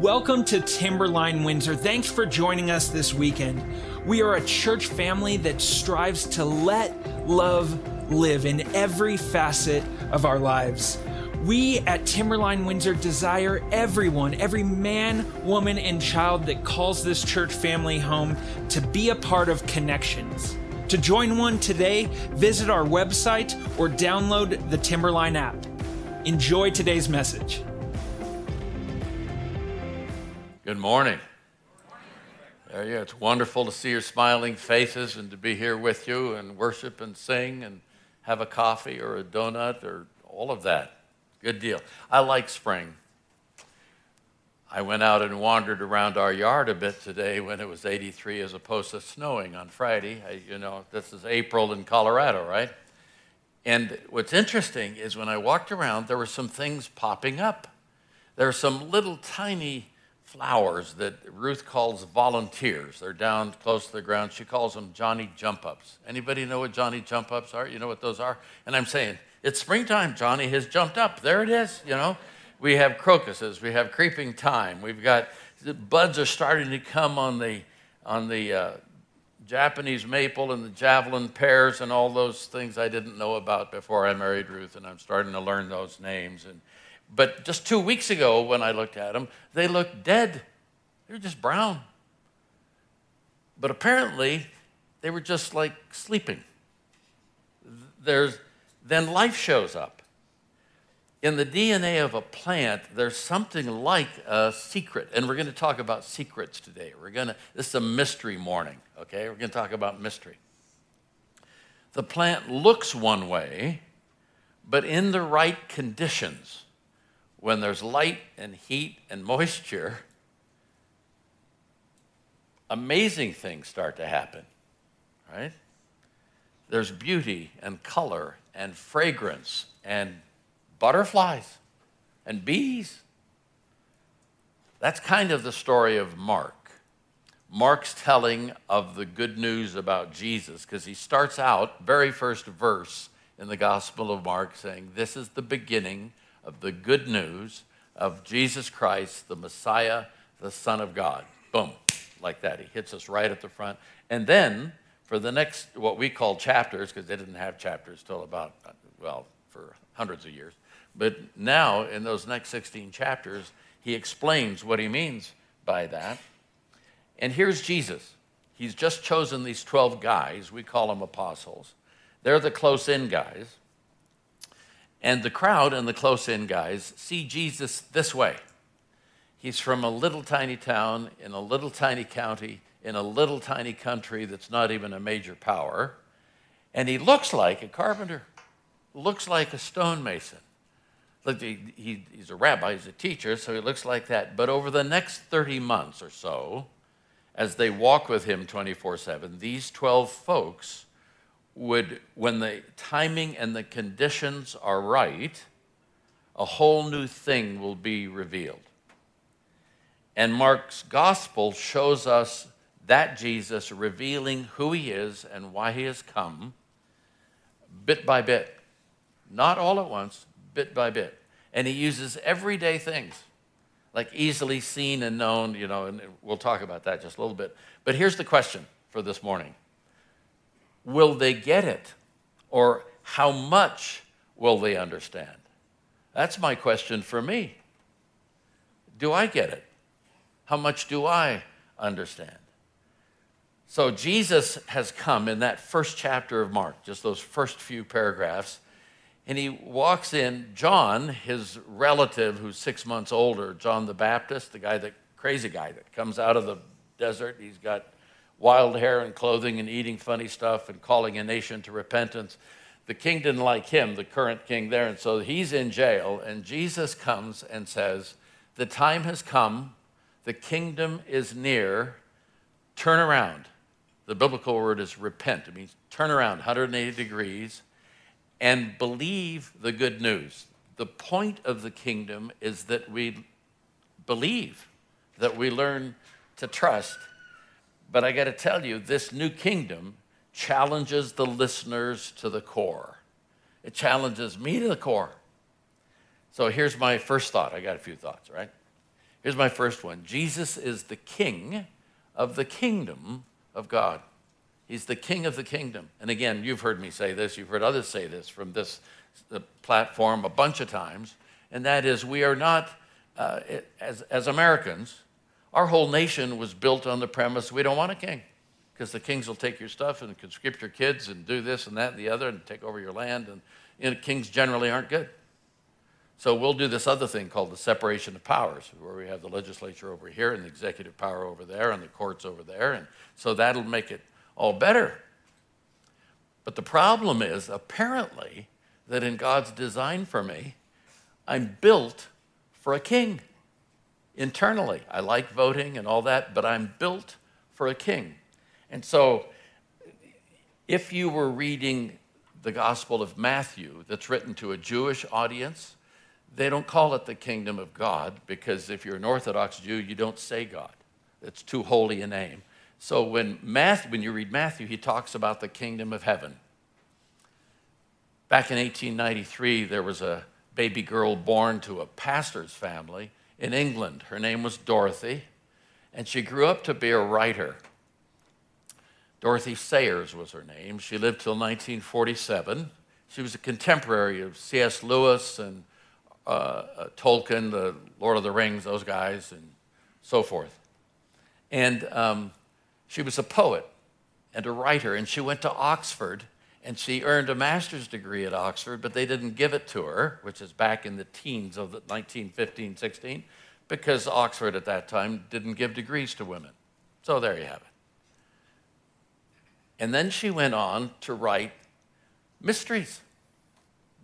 Welcome to Timberline Windsor. Thanks for joining us this weekend. We are a church family that strives to let love live in every facet of our lives. We at Timberline Windsor desire everyone, every man, woman, and child that calls this church family home to be a part of connections. To join one today, visit our website or download the Timberline app. Enjoy today's message. Good morning. You. It's wonderful to see your smiling faces and to be here with you and worship and sing and have a coffee or a donut or all of that. Good deal. I like spring. I went out and wandered around our yard a bit today when it was 83 as opposed to snowing on Friday. I, you know, this is April in Colorado, right? And what's interesting is when I walked around, there were some things popping up. There are some little tiny flowers that Ruth calls volunteers. They're down close to the ground. She calls them Johnny jump ups. Anybody know what Johnny jump ups are? You know what those are? And I'm saying, it's springtime. Johnny has jumped up. There it is, you know. We have crocuses. We have creeping thyme. We've got buds are starting to come on the on the uh, Japanese maple and the javelin pears and all those things I didn't know about before I married Ruth, and I'm starting to learn those names. And but just two weeks ago, when I looked at them, they looked dead. They were just brown. But apparently, they were just like sleeping. There's, then life shows up. In the DNA of a plant, there's something like a secret. And we're going to talk about secrets today. We're going to, this is a mystery morning, okay? We're going to talk about mystery. The plant looks one way, but in the right conditions, when there's light and heat and moisture, amazing things start to happen, right? There's beauty and color and fragrance and butterflies and bees. That's kind of the story of Mark. Mark's telling of the good news about Jesus because he starts out, very first verse in the Gospel of Mark, saying, This is the beginning of the good news of Jesus Christ, the Messiah, the Son of God. Boom, like that. He hits us right at the front. And then for the next, what we call chapters, because they didn't have chapters till about, well, for hundreds of years. But now, in those next 16 chapters, he explains what he means by that. And here's Jesus. He's just chosen these 12 guys. We call them apostles. They're the close in guys. And the crowd and the close in guys see Jesus this way. He's from a little tiny town in a little tiny county in a little tiny country that's not even a major power. And he looks like a carpenter, looks like a stonemason. Look, he, he, he's a rabbi, he's a teacher, so he looks like that. But over the next 30 months or so, as they walk with him 24 7, these 12 folks would, when the timing and the conditions are right, a whole new thing will be revealed. And Mark's gospel shows us that Jesus revealing who he is and why he has come bit by bit. Not all at once, bit by bit. And he uses everyday things, like easily seen and known, you know, and we'll talk about that just a little bit. But here's the question for this morning will they get it? Or how much will they understand? That's my question for me. Do I get it? How much do I understand? So Jesus has come in that first chapter of Mark, just those first few paragraphs, and he walks in. John, his relative who's six months older, John the Baptist, the guy that crazy guy that comes out of the desert, he's got wild hair and clothing and eating funny stuff and calling a nation to repentance. The king didn't like him, the current king there, and so he's in jail. And Jesus comes and says, The time has come, the kingdom is near, turn around. The biblical word is repent. It means turn around 180 degrees and believe the good news. The point of the kingdom is that we believe, that we learn to trust but I got to tell you, this new kingdom challenges the listeners to the core. It challenges me to the core. So here's my first thought. I got a few thoughts, right? Here's my first one Jesus is the king of the kingdom of God. He's the king of the kingdom. And again, you've heard me say this, you've heard others say this from this platform a bunch of times, and that is we are not, uh, as, as Americans, our whole nation was built on the premise we don't want a king because the kings will take your stuff and conscript your kids and do this and that and the other and take over your land. And kings generally aren't good. So we'll do this other thing called the separation of powers, where we have the legislature over here and the executive power over there and the courts over there. And so that'll make it all better. But the problem is, apparently, that in God's design for me, I'm built for a king internally. I like voting and all that, but I'm built for a king. And so, if you were reading the Gospel of Matthew that's written to a Jewish audience, they don't call it the kingdom of God because if you're an Orthodox Jew, you don't say God. It's too holy a name. So when, Matthew, when you read Matthew, he talks about the kingdom of heaven. Back in 1893, there was a baby girl born to a pastor's family in England. Her name was Dorothy, and she grew up to be a writer. Dorothy Sayers was her name. She lived till 1947. She was a contemporary of C.S. Lewis and uh, uh, Tolkien, the Lord of the Rings, those guys, and so forth. And um, she was a poet and a writer, and she went to Oxford and she earned a master's degree at Oxford, but they didn't give it to her, which is back in the teens of the 1915, 16, because Oxford at that time didn't give degrees to women. So there you have it. And then she went on to write mysteries,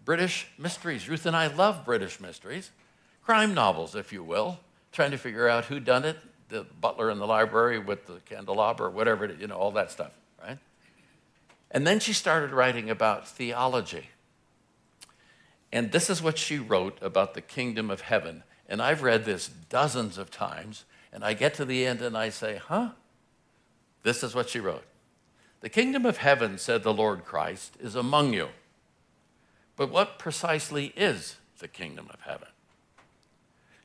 British mysteries. Ruth and I love British mysteries, crime novels, if you will, trying to figure out who done it, the butler in the library with the candelabra, whatever, you know, all that stuff? And then she started writing about theology. And this is what she wrote about the kingdom of heaven. And I've read this dozens of times, and I get to the end and I say, huh? This is what she wrote. The kingdom of heaven, said the Lord Christ, is among you. But what precisely is the kingdom of heaven?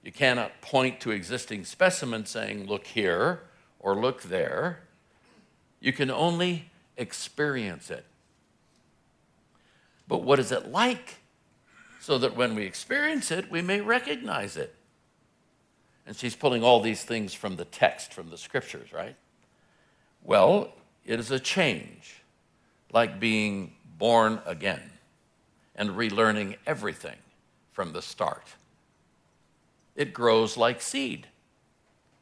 You cannot point to existing specimens saying, look here or look there. You can only experience it. But what is it like? So that when we experience it, we may recognize it. And she's pulling all these things from the text, from the scriptures, right? Well, it is a change, like being born again and relearning everything from the start. It grows like seed.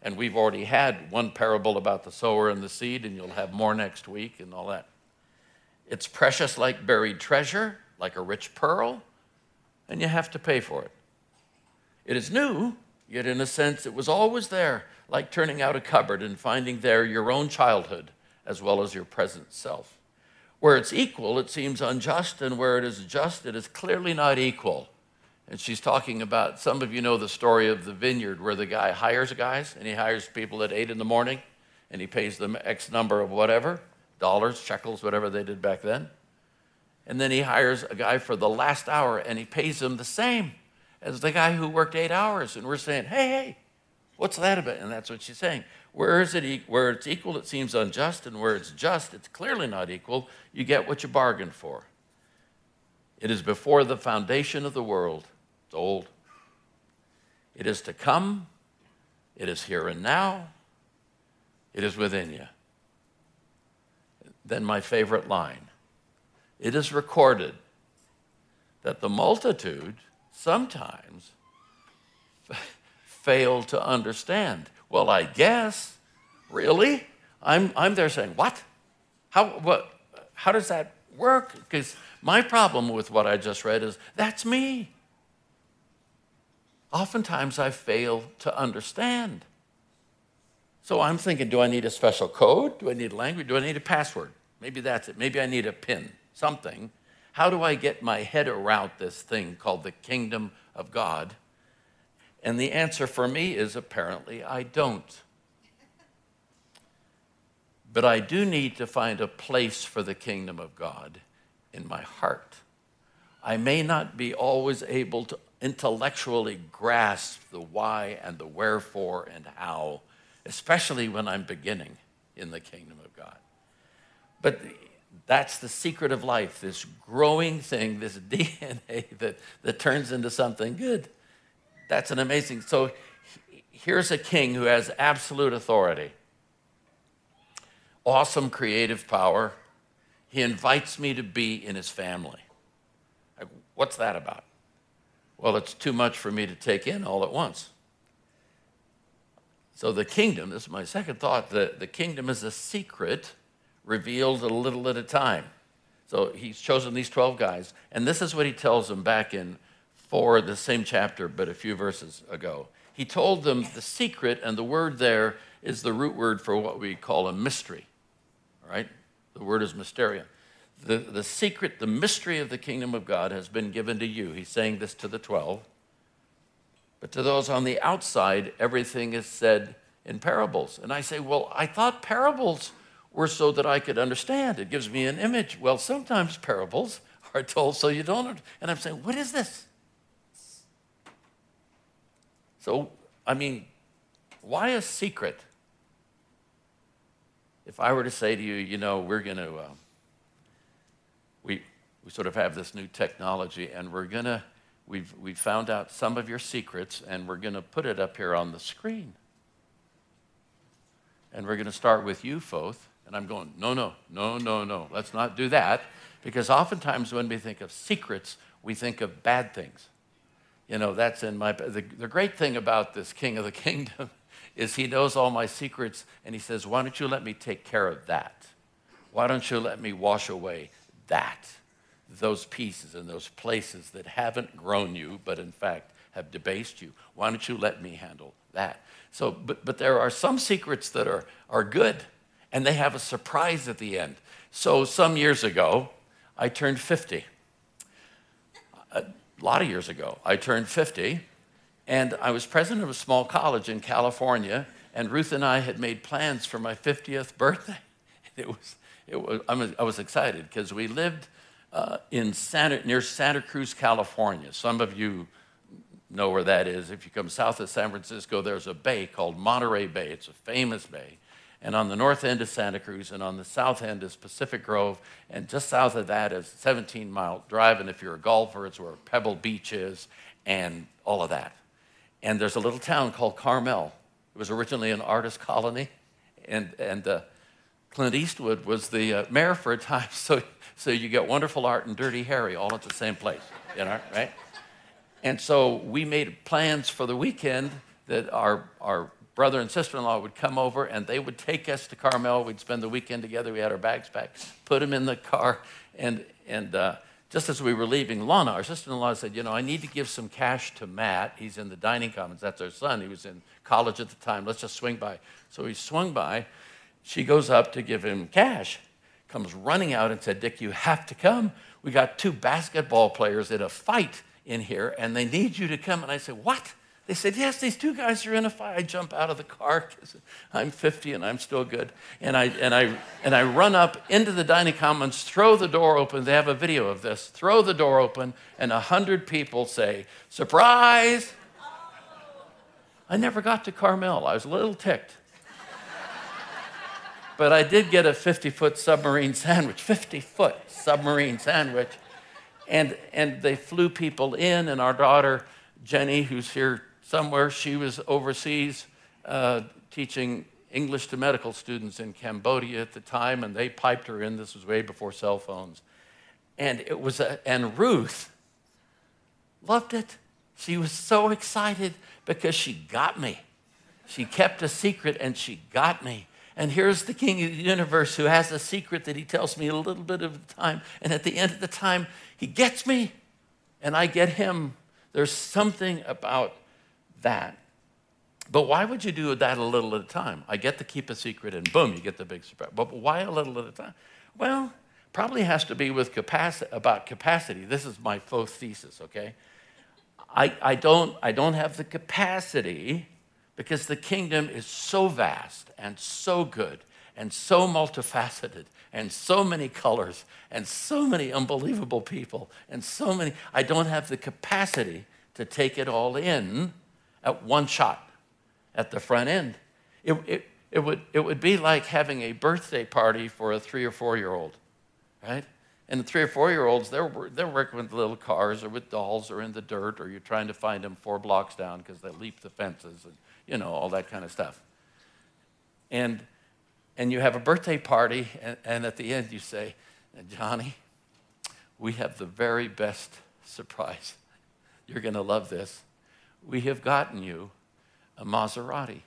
And we've already had one parable about the sower and the seed, and you'll have more next week and all that. It's precious like buried treasure, like a rich pearl, and you have to pay for it. It is new, yet in a sense it was always there, like turning out a cupboard and finding there your own childhood as well as your present self. Where it's equal, it seems unjust, and where it is just, it is clearly not equal. And she's talking about, some of you know the story of the vineyard where the guy hires guys and he hires people at 8 in the morning and he pays them X number of whatever dollars, shekels, whatever they did back then. And then he hires a guy for the last hour and he pays him the same as the guy who worked eight hours. And we're saying, hey, hey, what's that about? And that's what she's saying. Where, is it, where it's equal, it seems unjust, and where it's just, it's clearly not equal. You get what you bargained for. It is before the foundation of the world old. It is to come, it is here and now, it is within you. Then, my favorite line it is recorded that the multitude sometimes fail to understand. Well, I guess, really? I'm, I'm there saying, what? How, what? How does that work? Because my problem with what I just read is that's me oftentimes I fail to understand. So I'm thinking, do I need a special code? Do I need a language? Do I need a password? Maybe that's it. Maybe I need a pin, something. How do I get my head around this thing called the kingdom of God? And the answer for me is apparently I don't. But I do need to find a place for the kingdom of God in my heart. I may not be always able to intellectually grasp the why and the wherefore and how, especially when I'm beginning in the kingdom of God. But that's the secret of life this growing thing, this DNA that, that turns into something good. That's an amazing. So here's a king who has absolute authority, awesome creative power. He invites me to be in his family. What's that about? Well, it's too much for me to take in all at once. So, the kingdom, this is my second thought, the, the kingdom is a secret revealed a little at a time. So, he's chosen these 12 guys, and this is what he tells them back in 4, the same chapter, but a few verses ago. He told them the secret, and the word there is the root word for what we call a mystery. All right? The word is mysteria. The, the secret, the mystery of the kingdom of God has been given to you. He's saying this to the 12. But to those on the outside, everything is said in parables. And I say, well, I thought parables were so that I could understand. It gives me an image. Well, sometimes parables are told so you don't. And I'm saying, what is this? So, I mean, why a secret? If I were to say to you, you know, we're going to. Uh, we, sort of have this new technology, and we're going to, we've, we've found out some of your secrets, and we're going to put it up here on the screen. And we're going to start with you, Foth. And I'm going, no, no, no, no, no. Let's not do that. Because oftentimes when we think of secrets, we think of bad things. You know, that's in my. The, the great thing about this king of the kingdom is he knows all my secrets, and he says, Why don't you let me take care of that? Why don't you let me wash away that, those pieces and those places that haven't grown you, but in fact have debased you. Why don't you let me handle that? So, but, but there are some secrets that are, are good, and they have a surprise at the end. So, some years ago, I turned 50. A lot of years ago, I turned 50, and I was president of a small college in California, and Ruth and I had made plans for my 50th birthday. It was, it was, I was excited because we lived uh, in Santa, near Santa Cruz, California. Some of you know where that is. If you come south of San Francisco, there's a bay called Monterey Bay. It's a famous bay. And on the north end is Santa Cruz, and on the south end is Pacific Grove, and just south of that is 17 mile drive. And if you're a golfer, it's where Pebble Beach is, and all of that. And there's a little town called Carmel. It was originally an artist colony, and and uh, Clint Eastwood was the uh, mayor for a time, so, so you get Wonderful Art and Dirty Harry all at the same place, you know, right? And so we made plans for the weekend that our, our brother and sister in law would come over and they would take us to Carmel. We'd spend the weekend together. We had our bags packed, put them in the car. And, and uh, just as we were leaving, Lana, our sister in law, said, You know, I need to give some cash to Matt. He's in the dining commons. That's our son. He was in college at the time. Let's just swing by. So we swung by. She goes up to give him cash, comes running out and said, Dick, you have to come. We got two basketball players in a fight in here and they need you to come. And I said, What? They said, Yes, these two guys are in a fight. I jump out of the car because I'm 50 and I'm still good. And I, and, I, and I run up into the dining commons, throw the door open. They have a video of this. Throw the door open, and 100 people say, Surprise! I never got to Carmel. I was a little ticked but I did get a 50 foot submarine sandwich, 50 foot submarine sandwich. And, and they flew people in, and our daughter, Jenny, who's here somewhere, she was overseas uh, teaching English to medical students in Cambodia at the time, and they piped her in. This was way before cell phones. And it was, a, and Ruth loved it. She was so excited because she got me. She kept a secret and she got me. And here's the king of the universe who has a secret that he tells me a little bit of the time. And at the end of the time, he gets me and I get him. There's something about that. But why would you do that a little at a time? I get to keep a secret and boom, you get the big surprise. But why a little at a time? Well, probably has to be with capacity about capacity. This is my Foth thesis, okay? I, I, don't, I don't have the capacity because the kingdom is so vast and so good and so multifaceted and so many colors and so many unbelievable people and so many. I don't have the capacity to take it all in at one shot at the front end. It, it, it, would, it would be like having a birthday party for a three or four year old, right? And the three or four year olds, they're, they're working with little cars or with dolls or in the dirt, or you're trying to find them four blocks down because they leap the fences and, you know, all that kind of stuff. And, and you have a birthday party, and, and at the end you say, Johnny, we have the very best surprise. You're going to love this. We have gotten you a Maserati.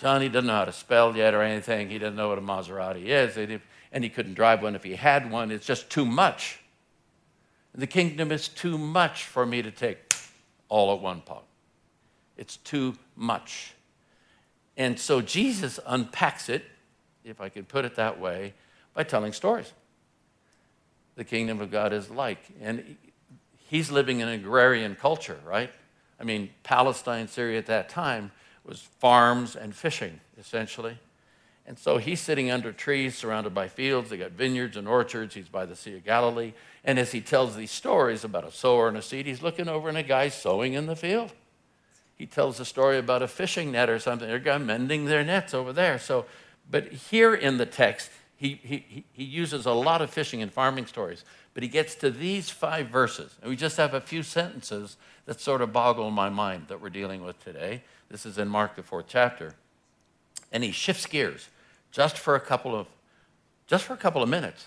Johnny doesn't know how to spell yet or anything. He doesn't know what a Maserati is, and he couldn't drive one if he had one. It's just too much. The kingdom is too much for me to take all at one pot. It's too much. And so Jesus unpacks it, if I could put it that way, by telling stories. The kingdom of God is like. And he's living in an agrarian culture, right? I mean, Palestine, Syria at that time was farms and fishing, essentially. And so he's sitting under trees surrounded by fields. They got vineyards and orchards. He's by the Sea of Galilee. And as he tells these stories about a sower and a seed, he's looking over and a guy sowing in the field. He tells a story about a fishing net or something. They're guy mending their nets over there. So, but here in the text, he, he, he uses a lot of fishing and farming stories. But he gets to these five verses. And we just have a few sentences that sort of boggle my mind that we're dealing with today. This is in Mark, the fourth chapter. And he shifts gears just for a couple of, just for a couple of minutes.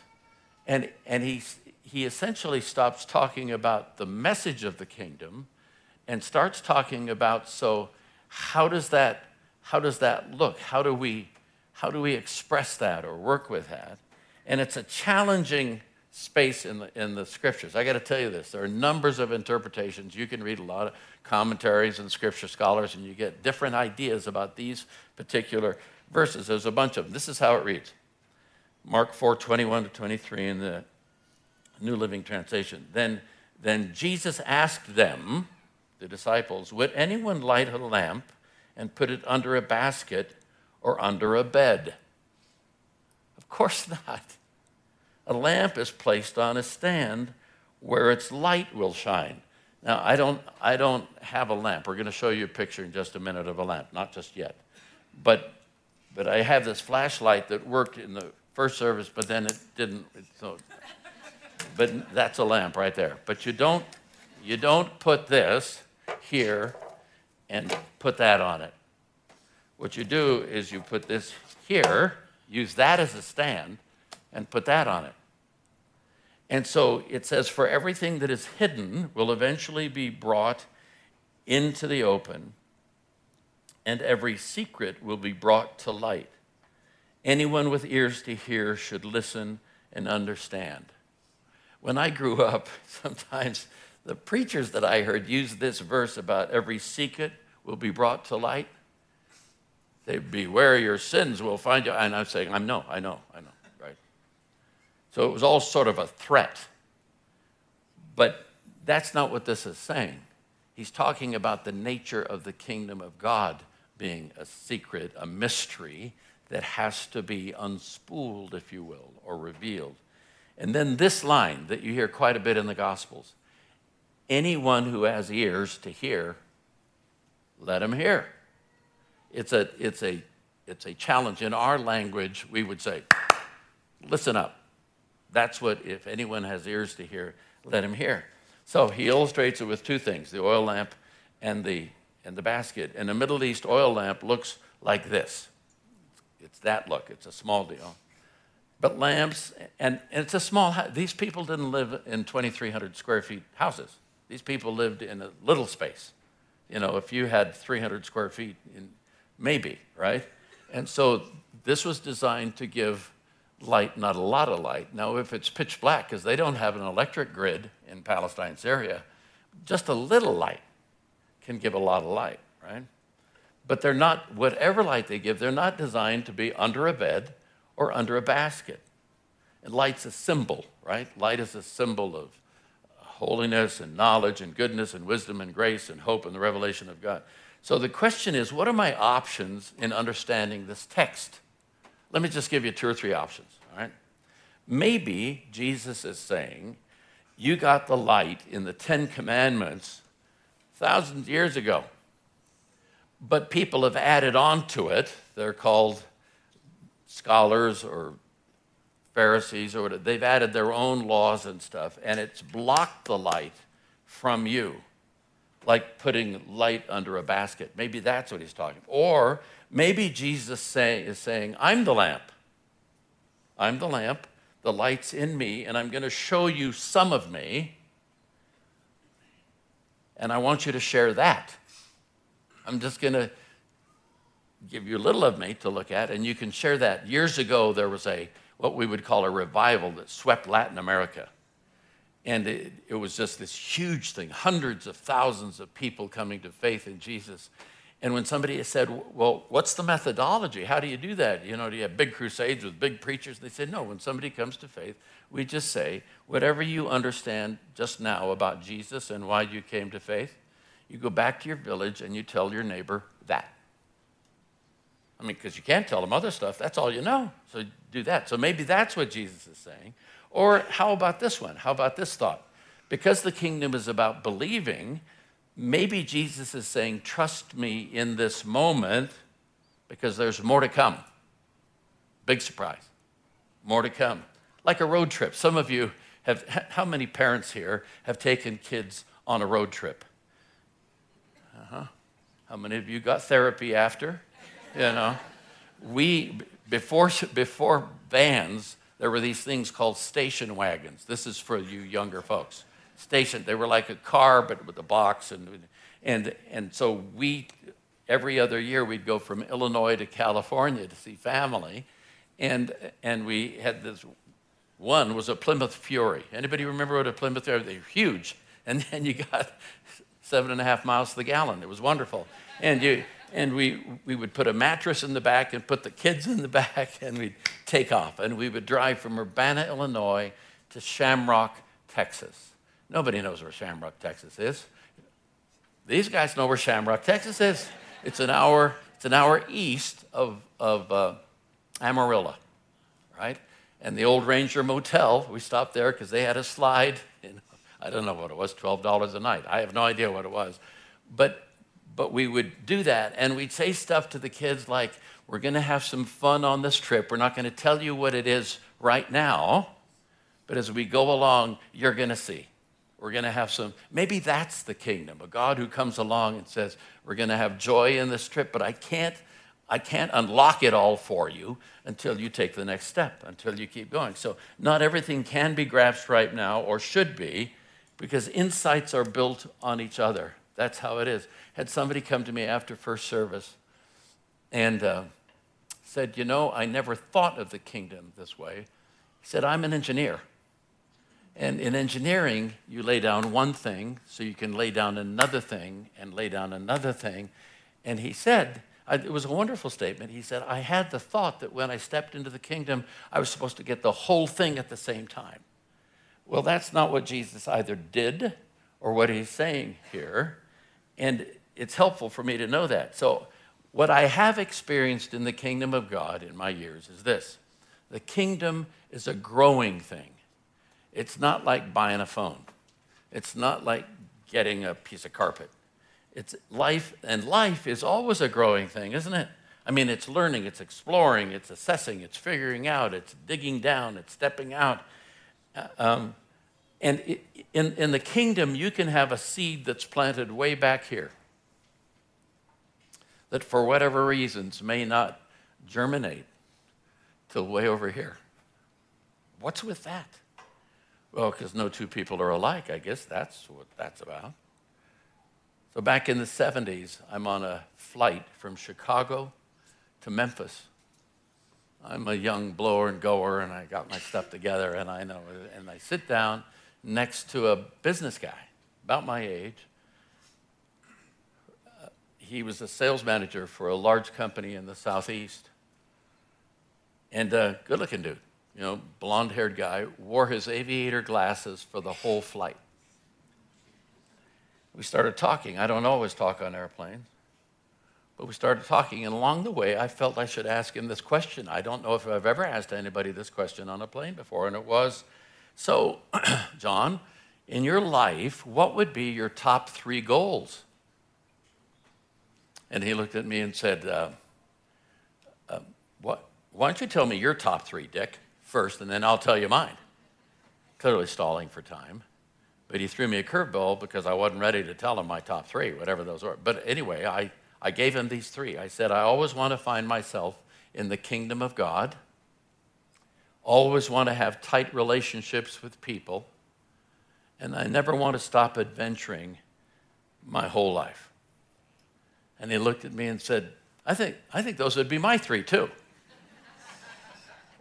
And, and he, he essentially stops talking about the message of the kingdom and starts talking about so how does that how does that look how do we how do we express that or work with that and it's a challenging space in the, in the scriptures. I got to tell you this there are numbers of interpretations. You can read a lot of commentaries and scripture scholars, and you get different ideas about these particular verses. There's a bunch of them. This is how it reads Mark 4 21 to 23 in the New Living Translation. Then, then Jesus asked them, the disciples, Would anyone light a lamp and put it under a basket or under a bed? Of course not. A lamp is placed on a stand where its light will shine. Now, I don't, I don't have a lamp. We're going to show you a picture in just a minute of a lamp, not just yet. But, but I have this flashlight that worked in the first service, but then it didn't. So, but that's a lamp right there. But you don't, you don't put this here and put that on it. What you do is you put this here, use that as a stand, and put that on it. And so it says, For everything that is hidden will eventually be brought into the open, and every secret will be brought to light. Anyone with ears to hear should listen and understand. When I grew up, sometimes the preachers that I heard use this verse about every secret will be brought to light. They beware your sins will find you. And I'm saying, I know, I know, I know. Right? So it was all sort of a threat. But that's not what this is saying. He's talking about the nature of the kingdom of God being a secret, a mystery that has to be unspooled, if you will, or revealed. And then this line that you hear quite a bit in the Gospels anyone who has ears to hear, let him hear. It's a, it's a, it's a challenge. In our language, we would say, listen up. That's what, if anyone has ears to hear, let him hear. So he illustrates it with two things the oil lamp and the, and the basket. And the Middle East oil lamp looks like this it's that look, it's a small deal. But lamps, and, and it's a small house. These people didn't live in 2,300 square feet houses. These people lived in a little space. You know, if you had 300 square feet, maybe, right? And so this was designed to give light, not a lot of light. Now, if it's pitch black, because they don't have an electric grid in Palestine, Syria, just a little light can give a lot of light, right? But they're not, whatever light they give, they're not designed to be under a bed or under a basket. And light's a symbol, right? Light is a symbol of holiness and knowledge and goodness and wisdom and grace and hope and the revelation of God. So the question is what are my options in understanding this text? Let me just give you two or three options, all right? Maybe Jesus is saying, You got the light in the Ten Commandments thousands of years ago. But people have added on to it. They're called scholars or Pharisees or. They've added their own laws and stuff, and it's blocked the light from you, like putting light under a basket. Maybe that's what he's talking. About. Or maybe Jesus say, is saying, I'm the lamp. I'm the lamp. The light's in me, and I'm going to show you some of me. And I want you to share that. I'm just going to give you a little of me to look at, and you can share that. Years ago, there was a what we would call a revival that swept Latin America. And it, it, was just this huge thing, hundreds of thousands of people coming to faith in Jesus. And when somebody said, Well, what's the methodology? How do you do that? You know, do you have big crusades with big preachers? They said, No, when somebody comes to faith, we just say, Whatever you understand just now about Jesus and why you came to faith, you go back to your village and you tell your neighbor that. I mean, because you can't tell them other stuff. That's all you know. So do that. So maybe that's what Jesus is saying. Or how about this one? How about this thought? Because the kingdom is about believing, maybe Jesus is saying, Trust me in this moment because there's more to come. Big surprise. More to come. Like a road trip. Some of you have, how many parents here have taken kids on a road trip? Uh-huh. How many of you got therapy after? You know. We, before, before vans, there were these things called station wagons. This is for you younger folks. Station, they were like a car, but with a box. And, and, and so we, every other year, we'd go from Illinois to California to see family. And, and we had this one was a Plymouth Fury. Anybody remember what a Plymouth Fury? They were huge. And then you got seven and a half miles to the gallon. It was wonderful. And you, and we, we would put a mattress in the back and put the kids in the back and we'd take off. And we would drive from urbana illinois to shamrock texas. Nobody knows where shamrock texas is. These guys know where shamrock texas is. It's an hour it's an hour east of, of uh, amarillo right? And the old ranger motel we stopped there because they had a slide i don't know what it was $12 a night. I have no idea what it was. But but we would do that and we'd say stuff to the kids like, We're going to have some fun on this trip. We're not going to tell you what it is right now, but as we go along, you're going to see. We're going to have some, maybe that's the kingdom, a God who comes along and says, We're going to have joy in this trip, but I can't. I can't unlock it all for you until you take the next step, until you keep going. So, not everything can be grasped right now or should be because insights are built on each other. That's how it is had somebody come to me after first service and uh, said, You know, I never thought of the kingdom this way. He said, I'm an engineer. And in engineering, you lay down one thing so you can lay down another thing and lay down another thing. And he said, it was a wonderful statement. He said, I had the thought that when I stepped into the kingdom, I was supposed to get the whole thing at the same time. Well, that's not what Jesus either did or what he's saying here. And it's helpful for me to know that. So, what I have experienced in the kingdom of God in my years is this the kingdom is a growing thing. It's not like buying a phone, it's not like getting a piece of carpet. It's life, and life is always a growing thing, isn't it? I mean, it's learning, it's exploring, it's assessing, it's figuring out, it's digging down, it's stepping out. Uh, um, and in, in the kingdom, you can have a seed that's planted way back here that for whatever reasons may not germinate till way over here. What's with that? Well, because no two people are alike. I guess that's what that's about. So back in the 70s, I'm on a flight from Chicago to Memphis. I'm a young blower and goer, and I got my stuff together, and I know, and I sit down next to a business guy about my age uh, he was a sales manager for a large company in the southeast. And a good looking dude, you know, blonde haired guy, wore his aviator glasses for the whole flight. We started talking. I don't always talk on airplanes, but we started talking. And along the way, I felt I should ask him this question. I don't know if I've ever asked anybody this question on a plane before. And it was So, John, in your life, what would be your top three goals? And he looked at me and said, uh, uh, what, Why don't you tell me your top three, Dick, first, and then I'll tell you mine? Clearly stalling for time. But he threw me a curveball because I wasn't ready to tell him my top three, whatever those were. But anyway, I, I gave him these three. I said, I always want to find myself in the kingdom of God, always want to have tight relationships with people, and I never want to stop adventuring my whole life. And he looked at me and said, I think, I think those would be my three too.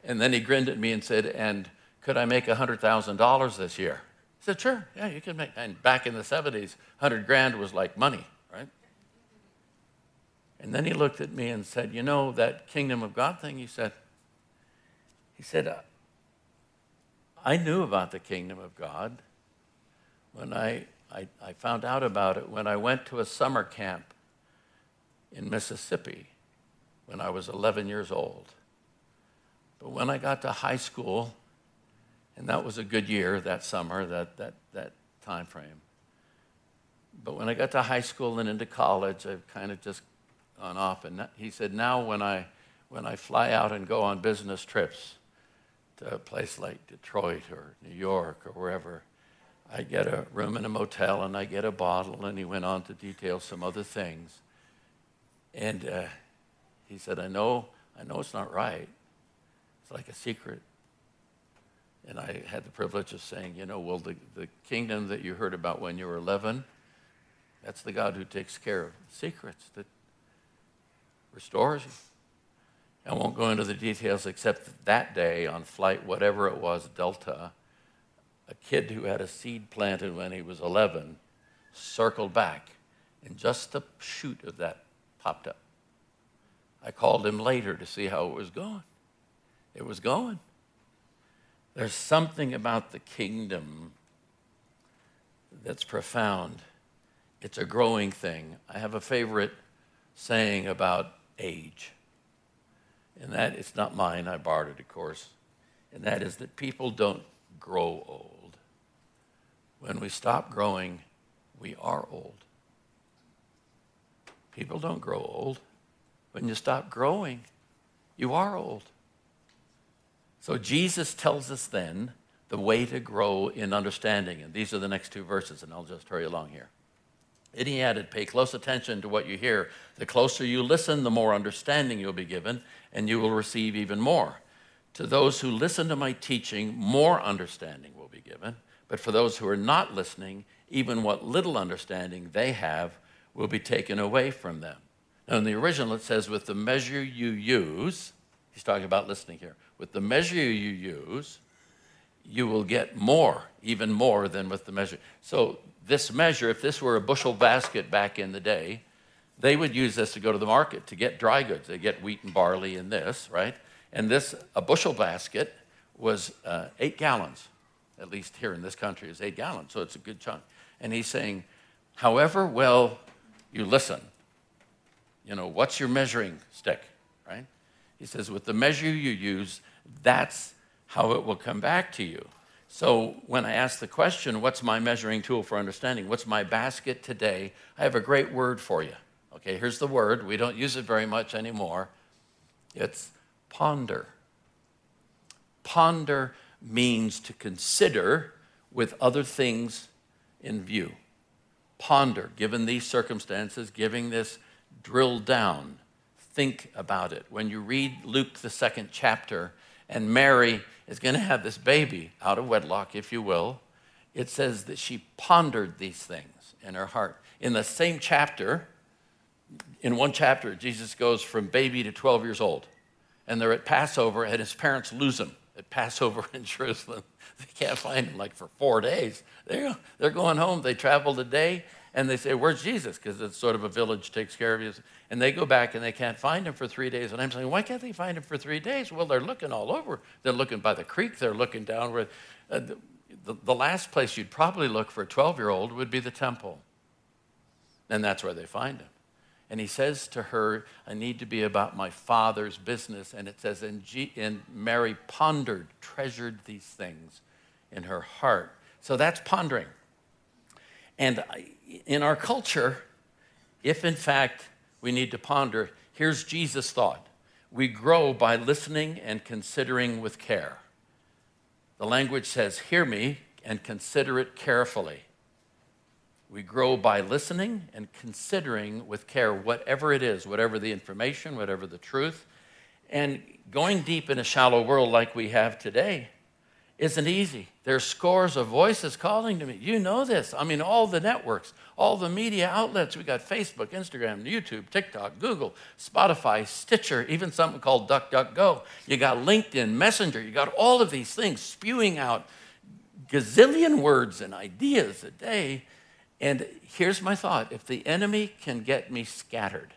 and then he grinned at me and said, And could I make $100,000 this year? I said, Sure, yeah, you can make. And back in the 70s, 100 grand was like money, right? And then he looked at me and said, You know, that kingdom of God thing, he said, He said, uh, I knew about the kingdom of God when I, I, I found out about it when I went to a summer camp in Mississippi when I was 11 years old. But when I got to high school, and that was a good year that summer, that, that, that time frame. But when I got to high school and into college, I've kind of just gone off. And he said, now when I, when I fly out and go on business trips a place like Detroit or New York or wherever, I get a room in a motel and I get a bottle. And he went on to detail some other things. And uh, he said, I know, I know it's not right. It's like a secret. And I had the privilege of saying, you know, well, the, the kingdom that you heard about when you were 11, that's the God who takes care of secrets, that restores you. I won't go into the details except that, that day on flight, whatever it was, Delta, a kid who had a seed planted when he was 11 circled back, and just the shoot of that popped up. I called him later to see how it was going. It was going. There's something about the kingdom that's profound. It's a growing thing. I have a favorite saying about age, and that it's not mine, I borrowed it, of course, and that is that people don't grow old. When we stop growing, we are old. People don't grow old. When you stop growing, you are old. So Jesus tells us then the way to grow in understanding. And these are the next two verses, and I'll just hurry along here. And he added, Pay close attention to what you hear. The closer you listen, the more understanding you'll be given, and you will receive even more. To those who listen to my teaching, more understanding will be given. But for those who are not listening, even what little understanding they have will be taken away from them. Now, in the original, it says, with the measure you use, he's talking about listening here, with the measure you use, you will get more, even more than with the measure. So, this measure, if this were a bushel basket back in the day, they would use this to go to the market to get dry goods. They get wheat and barley in this, right? And this, a bushel basket, was uh, eight gallons. At least here in this country, is eight gallons, so it's a good chunk. And he's saying, however well you listen. You know, what's your measuring stick, right? He says, with the measure you use, that's how it will come back to you. So when I ask the question, what's my measuring tool for understanding? What's my basket today? I have a great word for you. Okay, here's the word. We don't use it very much anymore. It's ponder. Ponder means to consider with other things in view ponder, given these circumstances, giving this drill down, think about it. When you read Luke, the second chapter, and Mary is going to have this baby out of wedlock, if you will, it says that she pondered these things in her heart. In the same chapter, in one chapter, Jesus goes from baby to 12 years old. And they're at Passover, and his parents lose him at Passover in Jerusalem. They can't find him like for four days. They're, they're going home. They traveled a day and they say, Where's Jesus? Because it's sort of a village takes care of you. And they go back and they can't find him for three days. And I'm saying, Why can't they find him for three days? Well, they're looking all over. They're looking by the creek, they're looking down where uh, the, the, last place you'd probably look for a 12 year old would be the temple. And that's where they find him. And he says to her, I need to be about my father's business. And it says, and, G- and Mary pondered, treasured these things in her heart. So that's pondering. And in our culture, if in fact we need to ponder, here's Jesus' thought we grow by listening and considering with care. The language says, Hear me and consider it carefully. We grow by listening and considering with care whatever it is, whatever the information, whatever the truth. And going deep in a shallow world like we have today isn't easy. There's scores of voices calling to me. You know this. I mean, all the networks, all the media outlets. We got Facebook, Instagram, YouTube, TikTok, Google, Spotify, Stitcher, even something called DuckDuckGo. You got LinkedIn, Messenger. You got all of these things spewing out gazillion words and ideas a day. And here's my thought if the enemy can get me scattered,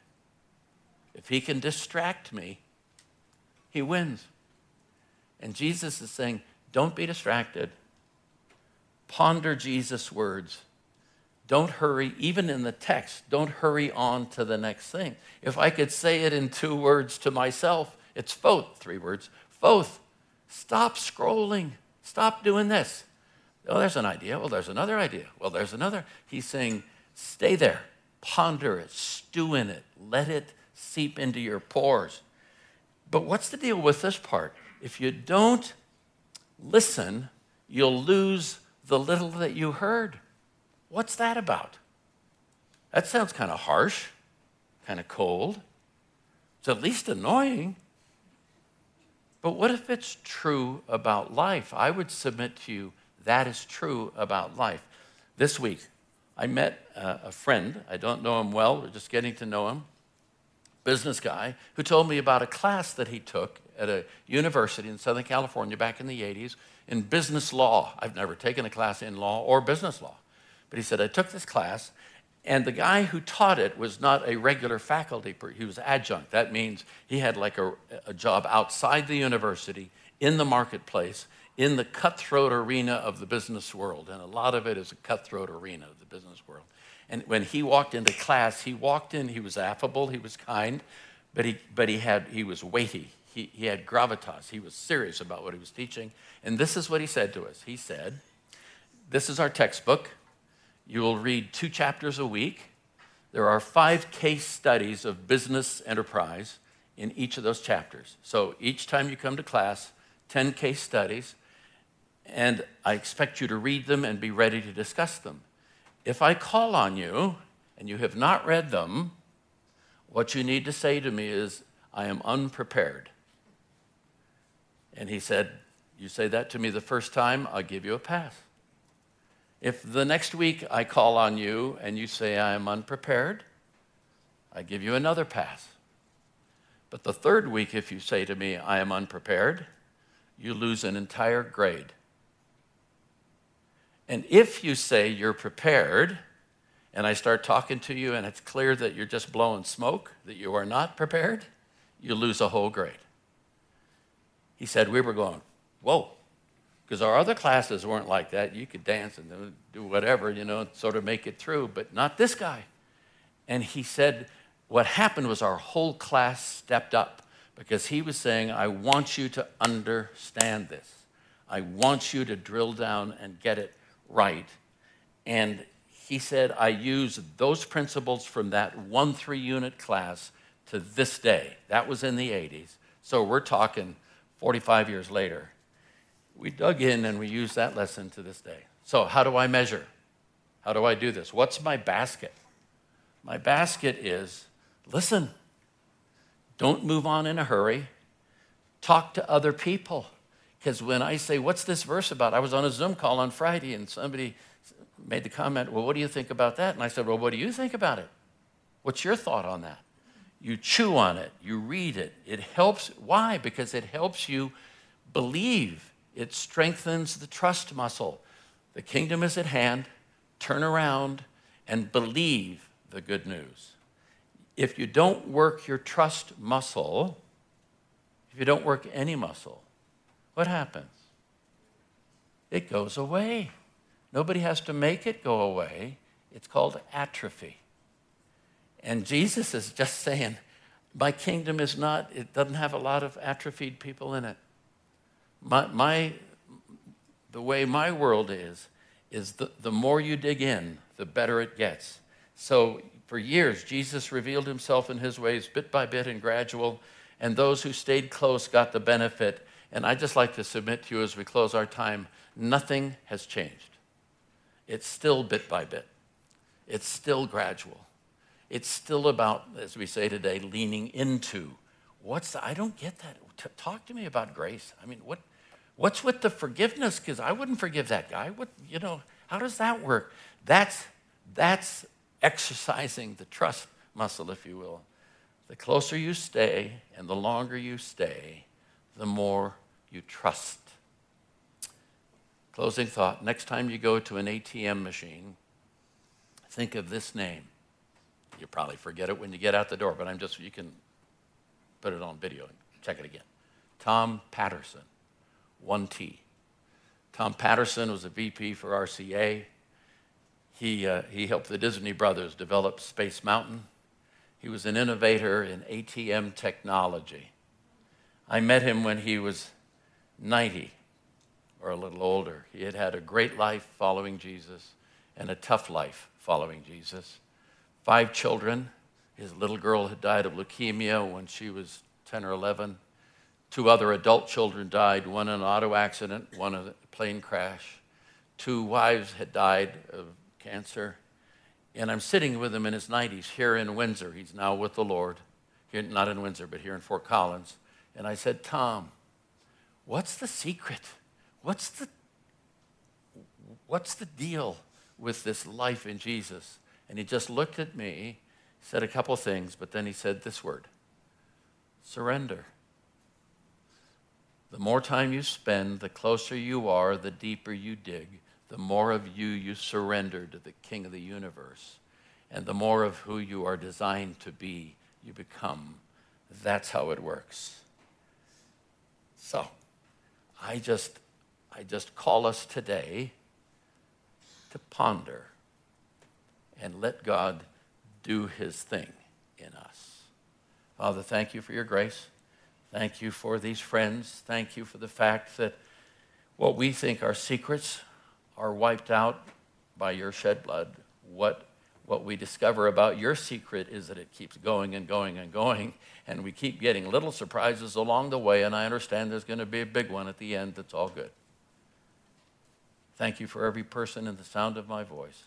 if he can distract me, he wins. And Jesus is saying, don't be distracted. Ponder Jesus' words. Don't hurry, even in the text, don't hurry on to the next thing. If I could say it in two words to myself, it's both, three words. Both. Stop scrolling. Stop doing this. Oh, there's an idea. Well, there's another idea. Well, there's another. He's saying, stay there, ponder it, stew in it, let it seep into your pores. But what's the deal with this part? If you don't listen, you'll lose the little that you heard. What's that about? That sounds kind of harsh, kind of cold. It's at least annoying. But what if it's true about life? I would submit to you that is true about life. This week, I met uh, a friend. I don't know him well, we're just getting to know him. Business guy who told me about a class that he took at a university in Southern California back in the 80s in business law. I've never taken a class in law or business law. But he said, I took this class, and the guy who taught it was not a regular faculty, he was adjunct. That means he had like a, a job outside the university in the marketplace in the cutthroat arena of the business world. And a lot of it is a cutthroat arena of the business world. And when he walked into class, he walked in, he was affable, he was kind, but he, but he, had, he was weighty. He, he had gravitas. He was serious about what he was teaching. And this is what he said to us. He said, This is our textbook. You will read two chapters a week. There are five case studies of business enterprise in each of those chapters. So each time you come to class, 10 case studies, and I expect you to read them and be ready to discuss them. If I call on you and you have not read them, what you need to say to me is, I am unprepared. And he said, You say that to me the first time, I'll give you a pass. If the next week I call on you and you say I am unprepared, I give you another pass. But the third week, if you say to me, I am unprepared, you lose an entire grade. And if you say you're prepared, and I start talking to you and it's clear that you're just blowing smoke, that you are not prepared, you lose a whole grade. He said, We were going, Whoa, because our other classes weren't like that. You could dance and do whatever, you know, sort of make it through, but not this guy. And he said, What happened was our whole class stepped up because he was saying, I want you to understand this. I want you to drill down and get it right. And he said, I use those principles from that one three unit class to this day. That was in the 80s. So we're talking 45 years later. We dug in and we use that lesson to this day. So, how do I measure? How do I do this? What's my basket? My basket is listen, don't move on in a hurry, talk to other people. Because when I say, What's this verse about? I was on a Zoom call on Friday and somebody made the comment, Well, what do you think about that? And I said, Well, what do you think about it? What's your thought on that? You chew on it, you read it. It helps. Why? Because it helps you believe, it strengthens the trust muscle. The kingdom is at hand. Turn around and believe the good news. If you don't work your trust muscle, if you don't work any muscle, what happens? It goes away. Nobody has to make it go away. It's called atrophy. And Jesus is just saying, My kingdom is not, it doesn't have a lot of atrophied people in it. My, my, the way my world is, is the, the more you dig in, the better it gets. So, for years, Jesus revealed himself in his ways bit by bit and gradual, and those who stayed close got the benefit. And I'd just like to submit to you as we close our time nothing has changed. It's still bit by bit, it's still gradual. It's still about, as we say today, leaning into. What's the, I don't get that. T- talk to me about grace. I mean, what, what's with the forgiveness? Because I wouldn't forgive that guy. What, you know, how does that work? That's, that's exercising the trust muscle, if you will. The closer you stay and the longer you stay, the more you trust. Closing thought next time you go to an ATM machine, think of this name. You probably forget it when you get out the door, but I'm just, you can put it on video and check it again. Tom Patterson, 1T. Tom Patterson was a VP for RCA. He, uh, he helped the Disney brothers develop Space Mountain. He was an innovator in ATM technology. I met him when he was 90 or a little older. He had had a great life following Jesus and a tough life following Jesus. Five children. His little girl had died of leukemia when she was 10 or 11. Two other adult children died, one in an auto accident, one in a plane crash. Two wives had died of cancer. And I'm sitting with him in his 90s here in Windsor. He's now with the Lord, here, not in Windsor, but here in Fort Collins. And I said, Tom, what's the secret? What's the, what's the deal with this life in Jesus? And he just looked at me, said a couple things, but then he said this word surrender. The more time you spend, the closer you are, the deeper you dig, the more of you you surrender to the King of the universe, and the more of who you are designed to be, you become. That's how it works. So, I just, I just call us today to ponder and let God do his thing in us. Father, thank you for your grace. Thank you for these friends. Thank you for the fact that what we think are secrets are wiped out by your shed blood. What, what we discover about your secret is that it keeps going and going and going, and we keep getting little surprises along the way, and I understand there's going to be a big one at the end that's all good. Thank you for every person in the sound of my voice.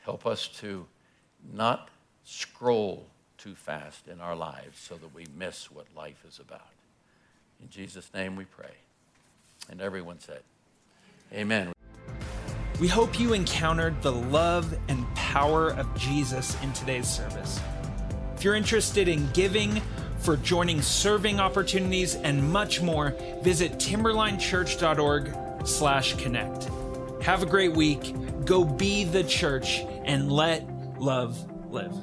Help us to not scroll too fast in our lives so that we miss what life is about. In Jesus' name we pray. And everyone said, Amen. We hope you encountered the love and power of Jesus in today's service. If you're interested in giving, for joining serving opportunities, and much more, visit timberlinechurch.org slash connect. Have a great week. Go be the church and let love live.